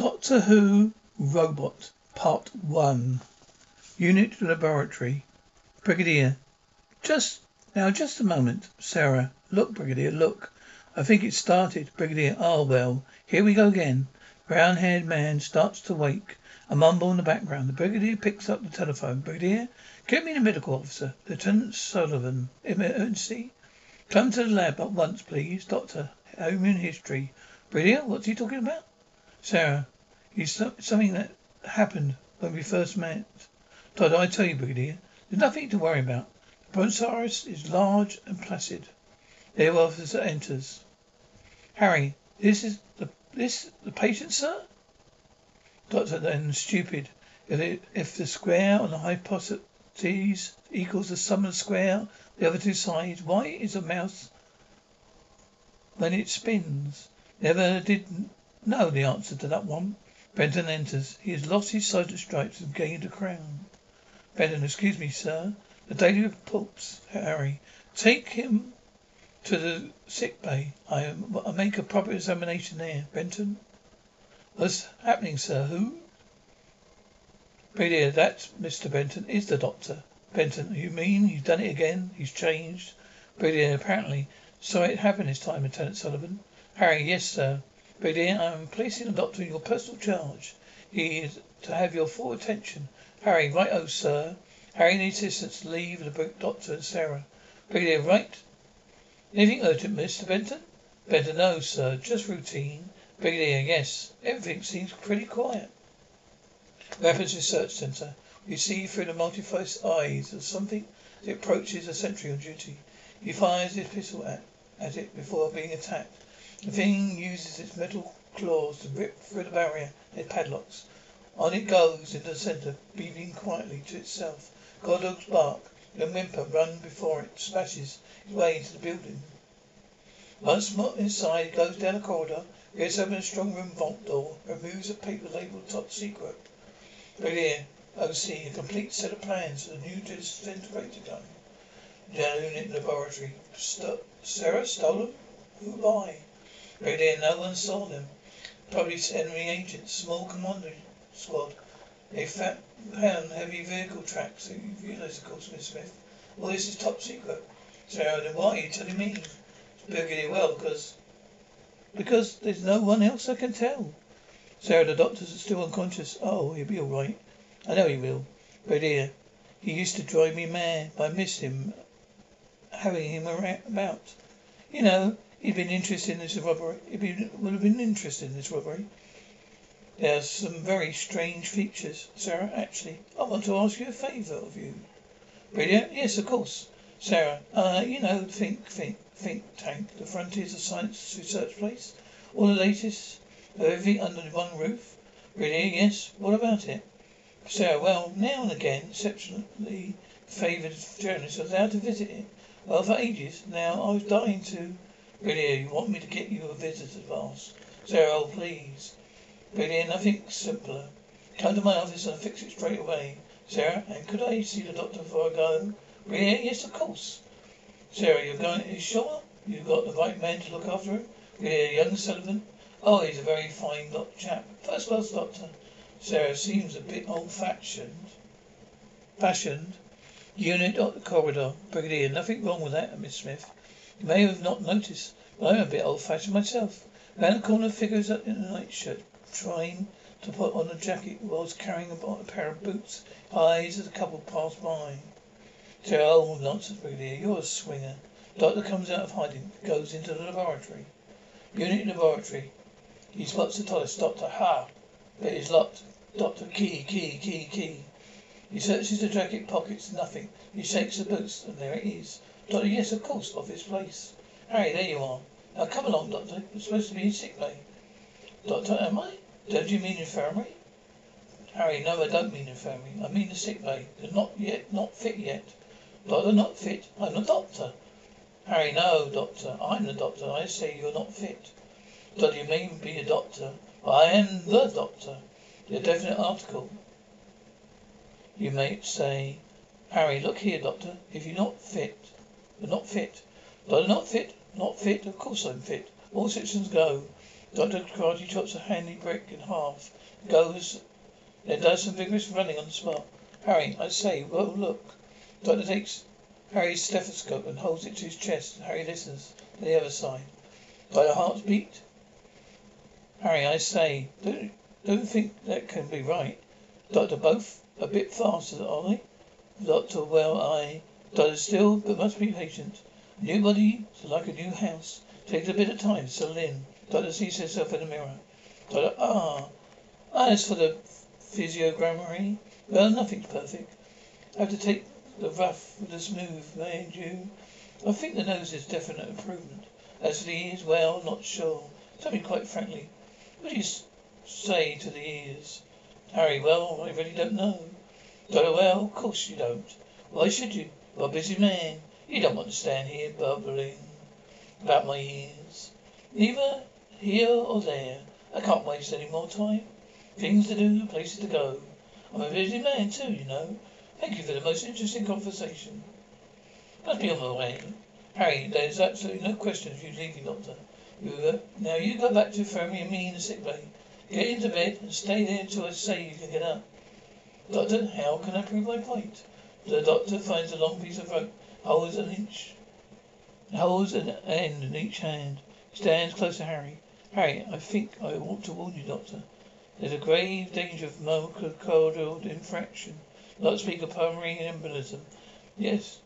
Doctor Who Robot Part 1 Unit Laboratory Brigadier. Just now just a moment Sarah. Look Brigadier look. I think it started Brigadier Ah well here we go again. Brown haired man starts to wake. A mumble in the background. The Brigadier picks up the telephone. Brigadier get me the medical officer Lieutenant Sullivan. Emergency. Come to the lab at once please. Doctor Human history. Brigadier what's he talking about Sarah it's something that happened when we first met. Todd, I tell you, Brigadier, dear, there's nothing to worry about. The brontosaurus is large and placid. The air officer enters. Harry, this is the this the patient, sir? Doctor then stupid. If it, if the square on the hypotenuse equals the sum of the square the other two sides, why is a mouse when it spins? Never did know the answer to that one. Benton enters. He has lost his sergeant stripes and gained a crown. Benton, excuse me, sir. The daily reports, Harry. Take him to the sick bay. I make a proper examination there. Benton. What's happening, sir? Who? Brigadier, that, Mr. Benton, is the doctor. Benton, you mean he's done it again? He's changed? Brigadier, apparently. Sorry it happened this time, Lieutenant Sullivan. Harry, yes, sir. Brigadier, I am um, placing the doctor in your personal charge. He is to have your full attention. Harry, right oh, sir. Harry needs assistance to leave the doctor and Sarah. Brigadier, right. Anything urgent, Mr. Benton? Benton, no, sir. Just routine. Brigadier, yes. Everything seems pretty quiet. Weapons Research Center. You see through the multi-faced eyes of something it approaches a sentry on duty. He fires his pistol at, at it before being attacked. The thing uses its metal claws to rip through the barrier it padlocks. On it goes into the center, breathing quietly to itself. God dogs bark. and whimper run before it smashes its way into the building. Once more inside, it goes down a corridor, gets open a strong room vault door, removes a paper labeled top secret. Brigadier, OC, a complete set of plans for the new disintegrator gun. Down unit laboratory. St- Sarah stolen? Who by? Brigadier, no one saw them. Probably enemy agents, small commando squad. They found heavy vehicle tracks. So you realize, of course, Miss Smith. Well, this is top secret. Sarah, then why are you telling me? Brigadier, well, because because there's no one else I can tell. Sarah, the doctor's still unconscious. Oh, he'll be all right. I know he will. Brigadier, he used to drive me mad, but I miss him, having him about. You know, He'd been interested in this robbery. He'd been, would have been interested in this robbery. There's some very strange features, Sarah. Actually, I want to ask you a favour of you. Brilliant. Yes, of course. Sarah, uh, you know, think, think, think tank, the Frontiers of Science research place, all the latest, everything under one roof. Really? Yes. What about it? Sarah, well, now and again, exceptionally favoured journalists are allowed to visit it. Well, for ages now, I was dying to Brigadier, you want me to get you a visitor's pass? Sarah, please. Brigadier, nothing simpler. Come to my office and fix it straight away. Sarah, and could I see the doctor before I go? Brigadier, yes, of course. Sarah, you're going, you sure? You've got the right man to look after him? Brigadier, young Sullivan? Oh, he's a very fine chap. First class doctor. Sarah seems a bit old fashioned. Fashioned. Unit corridor. Brigadier, nothing wrong with that, Miss Smith. You may have not noticed, but I'm a bit old-fashioned myself. Round the corner figures up in a nightshirt, trying to put on a jacket whilst carrying a, pair of boots. Eyes as a couple pass by. Oh, nonsense, Brigadier. You're a swinger. Doctor comes out of hiding, goes into the laboratory. Unit laboratory. He spots the TARDIS. Doctor, ha! It is locked. Doctor, key, key, key, key. He searches the jacket pockets, nothing. He shakes the boots, and there it is. Doctor, yes, of course, office place. Harry, there you are. Now come along, Doctor. You're supposed to be in sick bay. Doctor, am I? Don't you mean infirmary? Harry, no, I don't mean infirmary. I mean the sick bay. They're not yet, not fit yet. Doctor, not fit? I'm the doctor. Harry, no, doctor. I'm the doctor. I say you're not fit. Doctor, you may be a doctor. I am the doctor. The definite article. You may say, Harry, look here, doctor. If you're not fit, you're not fit. Doctor, not fit? Not fit? Of course I'm fit. All systems go. Doctor Karate chops a handy brick in half. Goes, then does some vigorous running on the spot. Harry, I say, well, look. Doctor takes Harry's stethoscope and holds it to his chest. Harry listens to the other side. Doctor, heart's beat. Harry, I say, don't, don't think that can be right. Doctor, both a bit faster, are they? Doctor, well, I... Doctor, still, but must be patient. New body like a new house. Takes a bit of time to settle in. Sees herself in the mirror. Doctor, ah. As for the physiognomy, well, nothing's perfect. I have to take the rough with the smooth, mind you. I think the nose is definite improvement. As for the ears, well, not sure. Tell me quite frankly, what do you say to the ears? Harry, well, I really don't know. Doctor, well, of course you don't. Why should you? You're a busy man. You don't want to stand here bubbling about my ears. Neither here or there. I can't waste any more time. Things to do, places to go. I'm a busy man too, you know. Thank you for the most interesting conversation. Must be on my way. Harry, there's absolutely no question of you leaving, Doctor. You uh, now you go back to the infirmary and me in the sick bay. Get into bed and stay there until I say you can get up. Doctor, how can I prove my point? The doctor finds a long piece of rope holds an inch, holds an end in each hand. Stands close to Harry. Harry, I think I ought to warn you, Doctor. There's a grave danger of myocardial infarction. Loudspeaker pulmonary embolism. Yes,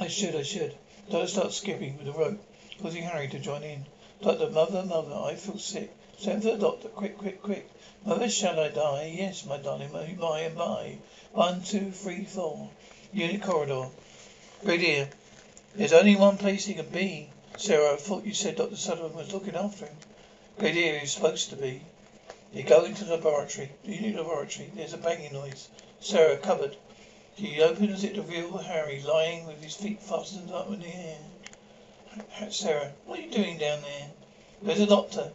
I should, I should. Doctor starts skipping with the rope, causing Harry to join in. Doctor, mother, mother, I feel sick. Send for the doctor, quick, quick, quick. Mother, shall I die? Yes, my darling, by and by. One, two, three, four. Unit corridor. Brigadier, there's only one place he can be. Sarah, I thought you said Dr. Sullivan was looking after him. Brigadier, he's supposed to be. You go into the laboratory. The unit laboratory. There's a banging noise. Sarah, cupboard. He opens it to reveal Harry lying with his feet fastened up in the air. Sarah, what are you doing down there? There's a doctor.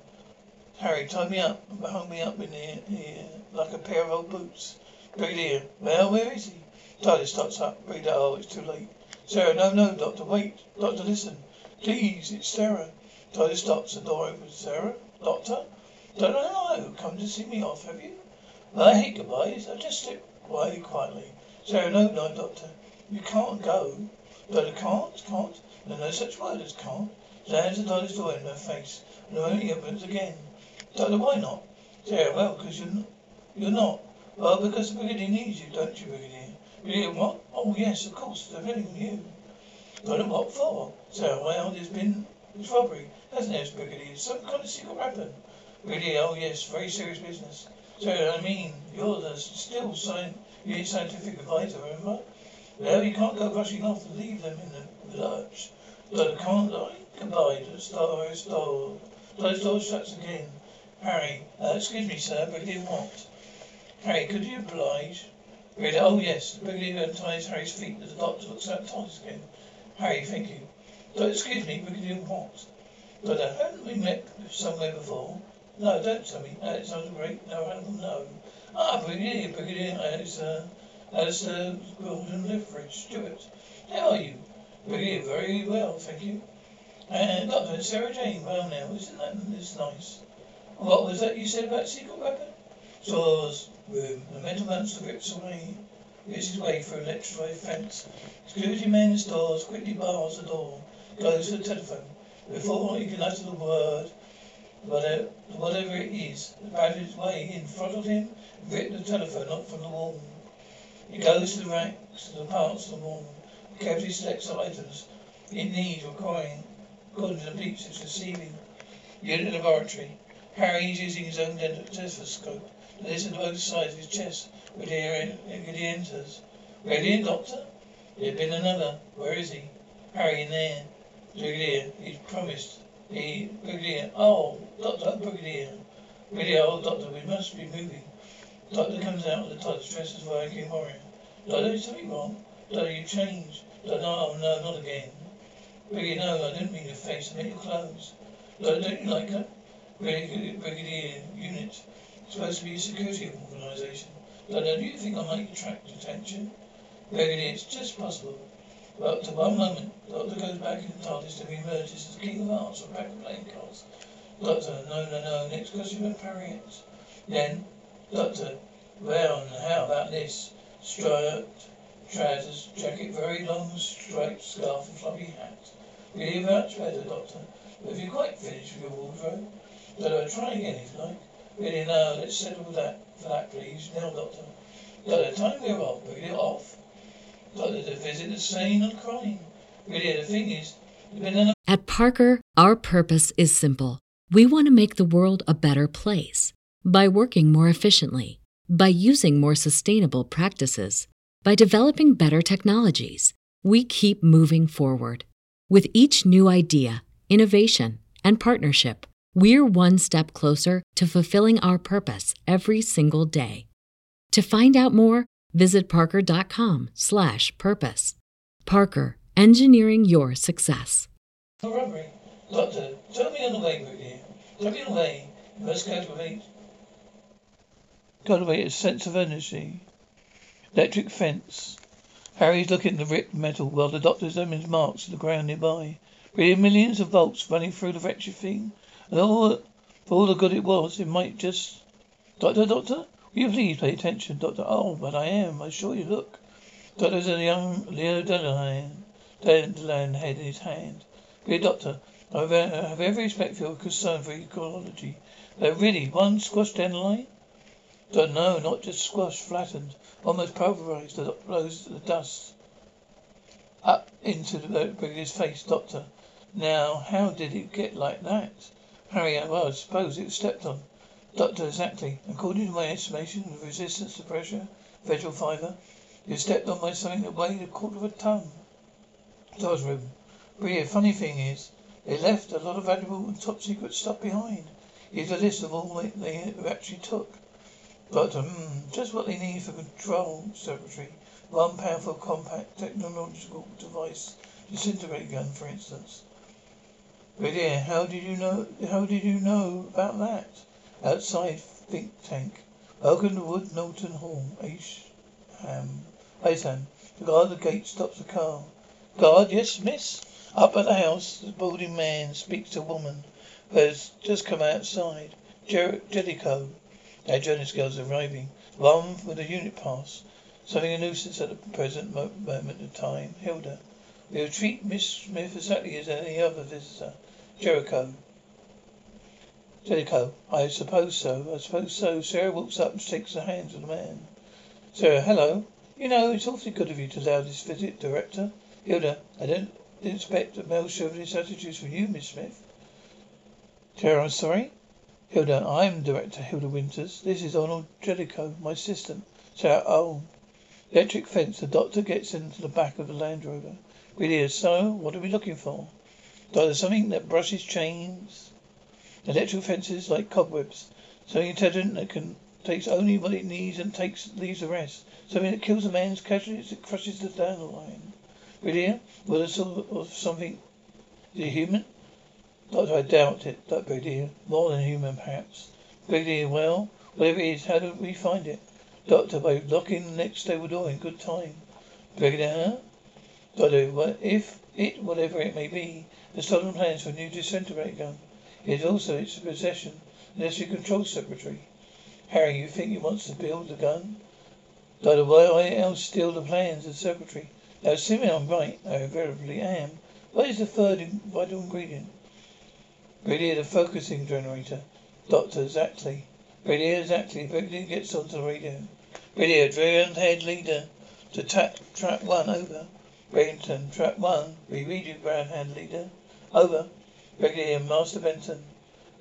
Harry, tie me up and me up in the air like a pair of old boots. Brigadier, well, where is he? Tyler starts up. Brigadier, oh, it's too late. Sarah, no, no, Doctor, wait. Doctor, listen. Please, it's Sarah. Tyler stops, the door opens. Sarah? Doctor? Don't know. Come to see me off, have you? Well, I hate goodbyes. I just slip away quietly. Sarah, no, no, Doctor. You can't go. Doctor, can't? Can't? There's no such word as can't. Slams the doctor's door in her face. And only opens again. Doctor, why not? Sarah, well, because you're. You're not. Well, because the Brigadier needs you, don't you, Brigadier? Brigadier, what? Oh, yes, of course. Depending on you. Got him what for? So, well, there's been this robbery, hasn't there, Brigadier? Some kind of secret weapon. Brigadier, oh, yes, very serious business. So, I mean, you're the still science, you're scientific advisor, remember? Well, you can't go rushing off and leave them in the lurch. But can't I? Goodbye the star. Closed door shuts again. Harry, uh, excuse me, sir, Brigadier what? Harry, could you oblige? Oh yes. The Brigadier unties Harry's feet as the doctor looks at Thomas again. Harry, thank you. Excuse me, Brigadier what? Doctor, haven't we met somewhere before? No, don't tell me. No, it sounds great. No, I don't know. Ah, Brigadier, Brigadier, Alastair, Alastair Gordon Lethbridge, Stewart. How are you? Brigadier, very well, thank you. And Doctor, Sarah Jane, well now, isn't that this nice? What was that you said about secret weapon? Stores room. The mental monster rips away, rips his way through electrified fence. Security man stores quickly bars the door. goes to the telephone. Before he can utter the word, whatever, whatever it is, battered his way in front of him, ripped the telephone up from the wall. He goes to the racks, to the parts of the wall, carefully selects items in need requiring according to the beats receiving. Unit laboratory. Harry is using his own stethoscope listen to both sides of his chest he, when he enters. Ready, in, Doctor? There had been another. Where is he? Harry in there. Brigadier, he's promised. He, Brigadier, oh, Doctor, Brigadier. Brigadier, oh, Doctor, we must be moving. Doctor comes out with the TARDIS dressed as Viking warrior. Doctor, is something wrong? Doctor, you changed. Doctor, no, no, not again. Brigadier, no, I didn't mean your face, I meant your clothes. Doctor, don't you like her? Brigadier unit. Supposed to be a security organization. Doctor, do you think I might attract attention? Brigadier, it's just possible. But to one moment, Doctor goes back in TARDIS to emerges as the King of Hearts or pack of playing cards. Doctor, no, no, no. Next question about Harriet. Then, Doctor, well, how about this? Striped trousers, jacket, very long striped scarf and floppy hat. Really much better, Doctor. But have you quite finished with your wardrobe? Doctor, try again if you like. Really, no, let's settle that for that, please. Now, Doctor. Doctor, time we're off. Bring it off. Doctor, to visit the scene of crime. Really, the thing is, At Parker, our purpose is simple. We want to make the world a better place by working more efficiently, by using more sustainable practices, by developing better technologies. We keep moving forward. With each new idea, innovation, and partnership, we're one step closer to fulfilling our purpose every single day. To find out more, visit parker.com/purpose. Parker, engineering your success. robbery. Doctor, tell me on the way, Brigadier. Tell me on the way. You must cultivate cultivate a sense of energy. Electric fence. Harry's looking at the ripped metal while the doctor examines marks on the ground nearby. Really millions of volts running through the wretched thing. And all for all the good it was, it might just Doctor, doctor, will you please pay attention, Doctor? Oh, but I am, I assure you look. Doctor's a young Leo Dandelion Dandelion head in his hand. Dear Doctor, I uh, have every respect for your concern for ecology. But really, one squashed dandelion? Don't know, not just squashed, flattened, almost pulverized. Doctor blows the dust up into the brigadier's face. Doctor, now, how did it get like that? Harry, well, I suppose it was stepped on. Doctor, exactly. According to my estimation of resistance to pressure, visual fiber, you stepped on by something that weighed a quarter of a ton. Doors room. Bria, funny thing is, they left a lot of valuable and top secret stuff behind. Here's a list of all they actually took. Doctor, hmm, just what they need for control, secretary. One powerful, compact, technological device. Disintegrator gun, for instance. Brigadier, how did you know, how did you know about that? Outside think tank. Welcome Wood Norton Hall. H. Ham. Ham. The guard at the gate stops the car. Guard, yes, miss? Up at the house, the balding man speaks to a woman who has just come outside. Jer- Jellicoe. Our journalist girls arriving. One with a unit pass. Something a nuisance at the present moment of time. Hilda. We will treat Miss Smith exactly as any other visitor. Jellicoe. Jellicoe. I suppose so. I suppose so. Sarah walks up and shakes the hands of the man. Sarah, hello. You know, it's awfully good of you to allow this visit, Director. Hilda, I don't didn't expect a male chauvinist attitudes from you, Miss Smith. Sarah, I'm sorry. Hilda, I'm Director Hilda Winters. This is Arnold Jellicoe, my assistant. Sarah, oh. Electric fence. The doctor gets into the back of the Land Rover. Really, so what are we looking for? Doctor, something that brushes chains. electrical fences like cobwebs. Something intelligent that can takes only what it needs and takes leaves the rest. Something that kills a man's casualty as it crushes the dandelion. Brigadier? Well, it's sort of something. It human? Doctor, I doubt it. that Doctor, Brigadier. More than human, perhaps. Brigadier, well, whatever it is, how do we find it? Doctor, by locking the next stable door in good time. Brigadier, huh? Doctor, what if it, whatever it may be, has stolen plans for a new disintegrator gun? It is also its possession, unless control secretary. Harry, you think he wants to build the gun? Doctor, why else steal the plans of the secretary? Now, assuming I'm right, I invariably am. What is the third vital ingredient? Brigadier, the focusing generator. Doctor, exactly. Brigadier, exactly. Brigadier gets onto the radio. Brigadier, Greyhound Leader to tap trap one, over. Benton, trap one. We read you, Greyhound Leader. Over. Brigadier, Master Benton.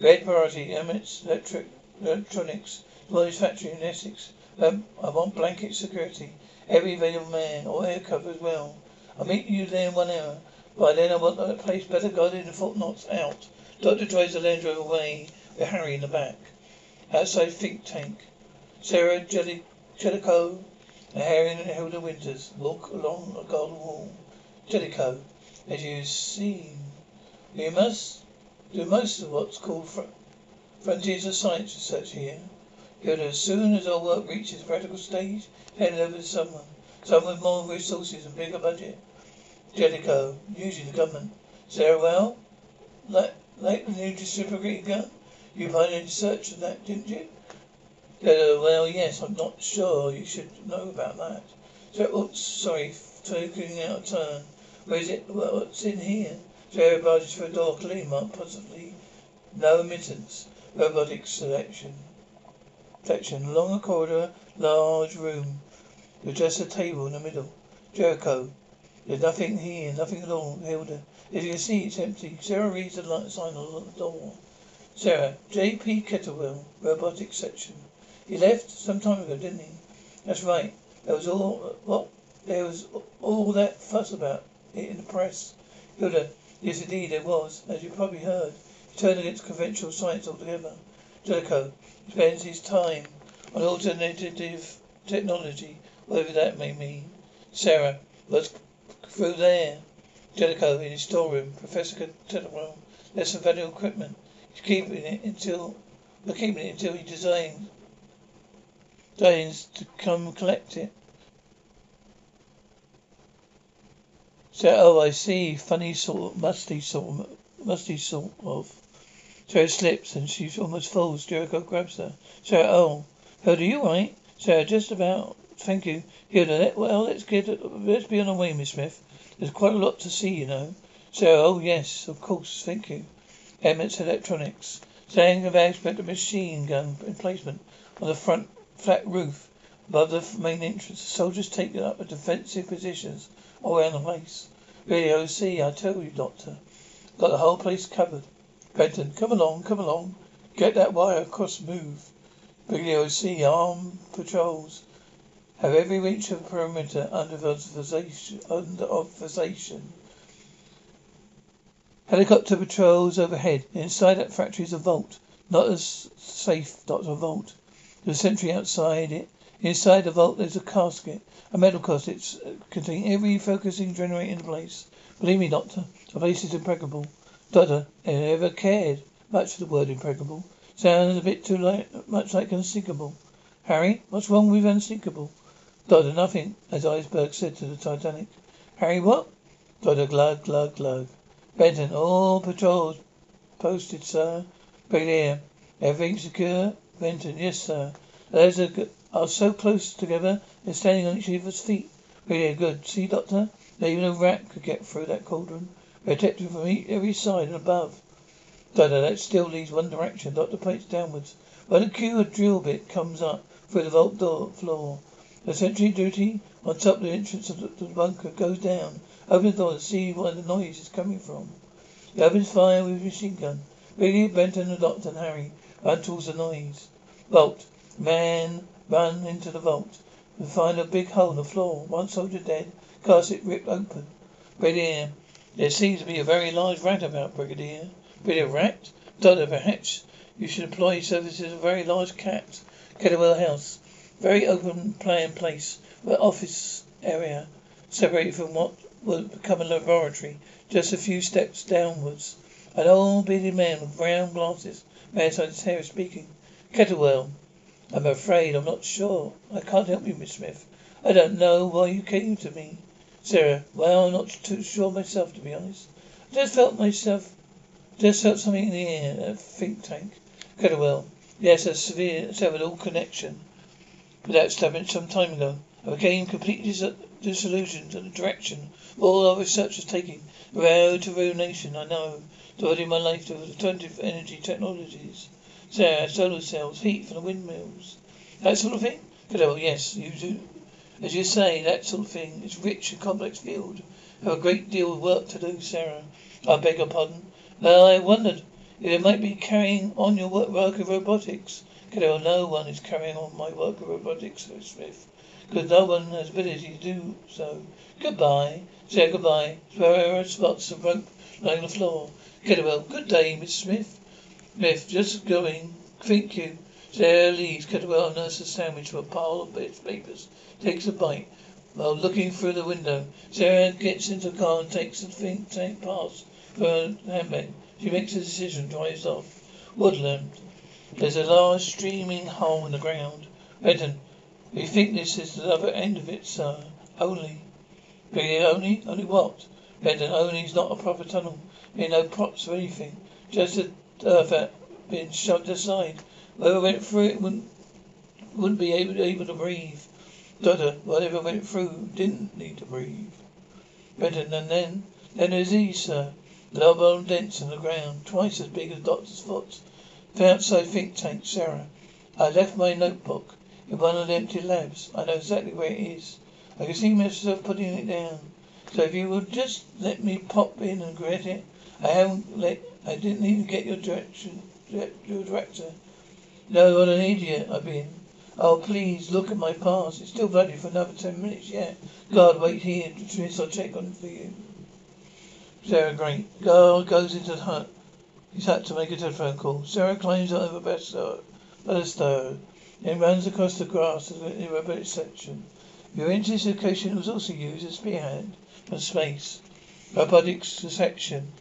Red priority, Emmett's Electric Electronics, Demolished factory in Essex. Um, I want blanket security. Every available man, all air cover as well. I'll meet you there in one hour. By then I want that place better guarded and Knox out. Doctor drives the Land Rover away with Harry in the back. Outside think tank. Sarah Jellicoe and Harry and Hilda Winters walk along a garden wall. Jellicoe, as you've seen, we must do most of what's called fr- frontiers of science research here. Hilda, as soon as our work reaches practical stage, hand it over to someone. Someone with more resources and bigger budget. Jellicoe, usually the government. Sarah, well, like, the new disintegrator gun? You pioneered search of that, didn't you? Jellicoe, well, yes, I'm not sure you should know about that. So, oops, sorry, taking out a turn. Where is it? What's in here? Sarah barges for a door, clearly marked, possibly no admittance. Robotic selection. Section. Along a corridor, large room. With just a table in the middle. Jellicoe. There's nothing here, nothing at all, Hilda. As you can see, it's empty. Sarah reads the light sign on the door. Sarah, J.P. Kettlewell, robotic section. He left some time ago, didn't he? That's right. There was all what there was all that fuss about it in the press. Hilda, yes indeed it was, as you probably heard. He turned against conventional science altogether. Jellicoe spends his time on alternative technology, whatever that may mean. Sarah, what's through there? Jellicoe in his storeroom. Professor Kettlewell left some valuable equipment. He's keeping it until we're keeping it until he designs deigns to come collect it. So, oh, I see. Funny sort of, musty sort of, musty sort of. so Sarah slips and she almost falls. Jellicoe grabs her. Sarah, oh, Hilda, you right? Sarah, just about. Thank you. Hilda, well, let's get, let's be on our way, Miss Smith. There's quite a lot to see, you know. Sarah, oh, yes, of course, thank you. Emmett's Electronics. Saying about expect a machine gun emplacement on the front flat roof above the main entrance. The soldiers take up defensive positions all around the place. Really, OC, I tell you, Doctor. Got the whole place covered. Benton, come along, come along. Get that wire across move. Brigadier OC, armed patrols have every inch of perimeter under observation. Under observation. Helicopter patrols overhead. Inside that factory is a vault. Not as safe, Doctor, a vault. There's a sentry outside it. Inside the vault there's a casket. A metal casket uh, containing every focusing generator in the place. Believe me, Doctor, the place is impregnable. Doctor, I never cared much for the word impregnable. Sounds a bit too like, much like unsinkable. Harry, what's wrong with unsinkable? Doctor, nothing, as Iceberg said to the Titanic. Harry, what? Doctor, glug, glug, glug. Benton, all patrols posted, sir. Brigadier, everything secure? Benton, yes, sir. Those are, are so close together, they're standing on each other's feet. Brigadier, good. See, Doctor? Not even a rat could get through that cauldron. Protected from every side and above. Doctor, that still leaves one direction. Doctor points downwards. Where the Q drill bit comes up through the vault door floor. The sentry duty on top of the entrance of the, bunker goes down. Open the door to see where the noise is coming from. He opens fire with his machine gun. Brigadier Benton, the doctor, and Harry run towards the noise. Vault. Man run into the vault. We find a big hole in the floor. One soldier dead. Casket ripped open. Brigadier. There seems to be a very large rat about, Brigadier. Brigadier rat? Doctor, perhaps you should employ services of a very large cat. Kettlewell House. Very open plan place. Where office area. Separated from what will become a laboratory. Just a few steps downwards. An old bearded man with brown glasses. Man inside his hair speaking. Kettlewell. I'm afraid I'm not sure. I can't help you, Miss Smith. I don't know why you came to me. Sarah. Well, I'm not too sure myself, to be honest. I just felt myself, just felt something in the air, a think tank. Kettlewell. Yes, a severe, severed all connection. But that established some time ago. I became completely disillusioned at the direction all our research was taking. Road to ruination, I know. Devoting my life to alternative energy technologies. Solar cells, heat from the windmills. That sort of thing? Kettlewell, yes, you do. As you say, that sort of thing. It's rich and complex field. Have a great deal of work to do, Sarah. I beg your pardon. Well, I wondered if you might be carrying on your work, of robotics. Kettlewell, no one is carrying on my work of robotics, Smith because no one has ability to do so. Goodbye. Say goodbye. Are spots of rope lying on the floor. Kettlewell. Good day, Miss Smith. Smith, just going. Thank you. Sarah leaves. Kettlewell nurses a sandwich from a pile of papers. Takes a bite. While looking through the window, Sarah gets into the car and takes the thing tank pass for her handbag. She makes a decision, drives off. Woodland. There's a large streaming hole in the ground. Benton, we think this is the other end of it, sir. Only. Really, only? Only what? Benton, only's not a proper tunnel. There no props or anything. Just a that been shoved aside. Whoever went through it wouldn't wouldn't be able, able to breathe. Doctor, whatever went through didn't need to breathe. Benton, and then then there's these, sir. Double dents in the ground, twice as big as Doctor's foot. The outside think tank, Sarah. I left my notebook in one of the empty labs. I know exactly where it is. I can see myself putting it down. So if you would just let me pop in and get it, I haven't let. I didn't even get your direction, your director. No, what an idiot I've been. Oh, please look at my pass. It's still valid for another ten minutes yet. God, wait here. Smith, I'll check on for you. Sarah, great. Girl goes into the hut. He's had to make a telephone call. Sarah climbs over baluster then runs across the grass to the irregular section. Your entry location was also used as spearhead from space. Robotics section.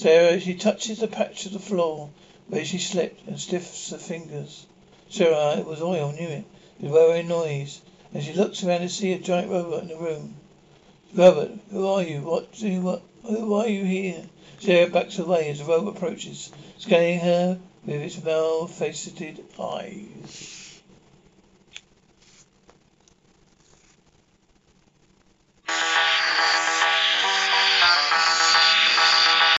Sarah, she touches the patch of the floor where she slipped and stiffs her fingers. Sarah, it was oil, knew it. Was a noise. And she looks around to see a giant robot in the room. Robert, who are you? What do you, what, who are you here? Sarah backs away as the robot approaches, scanning her with its well-faceted eyes.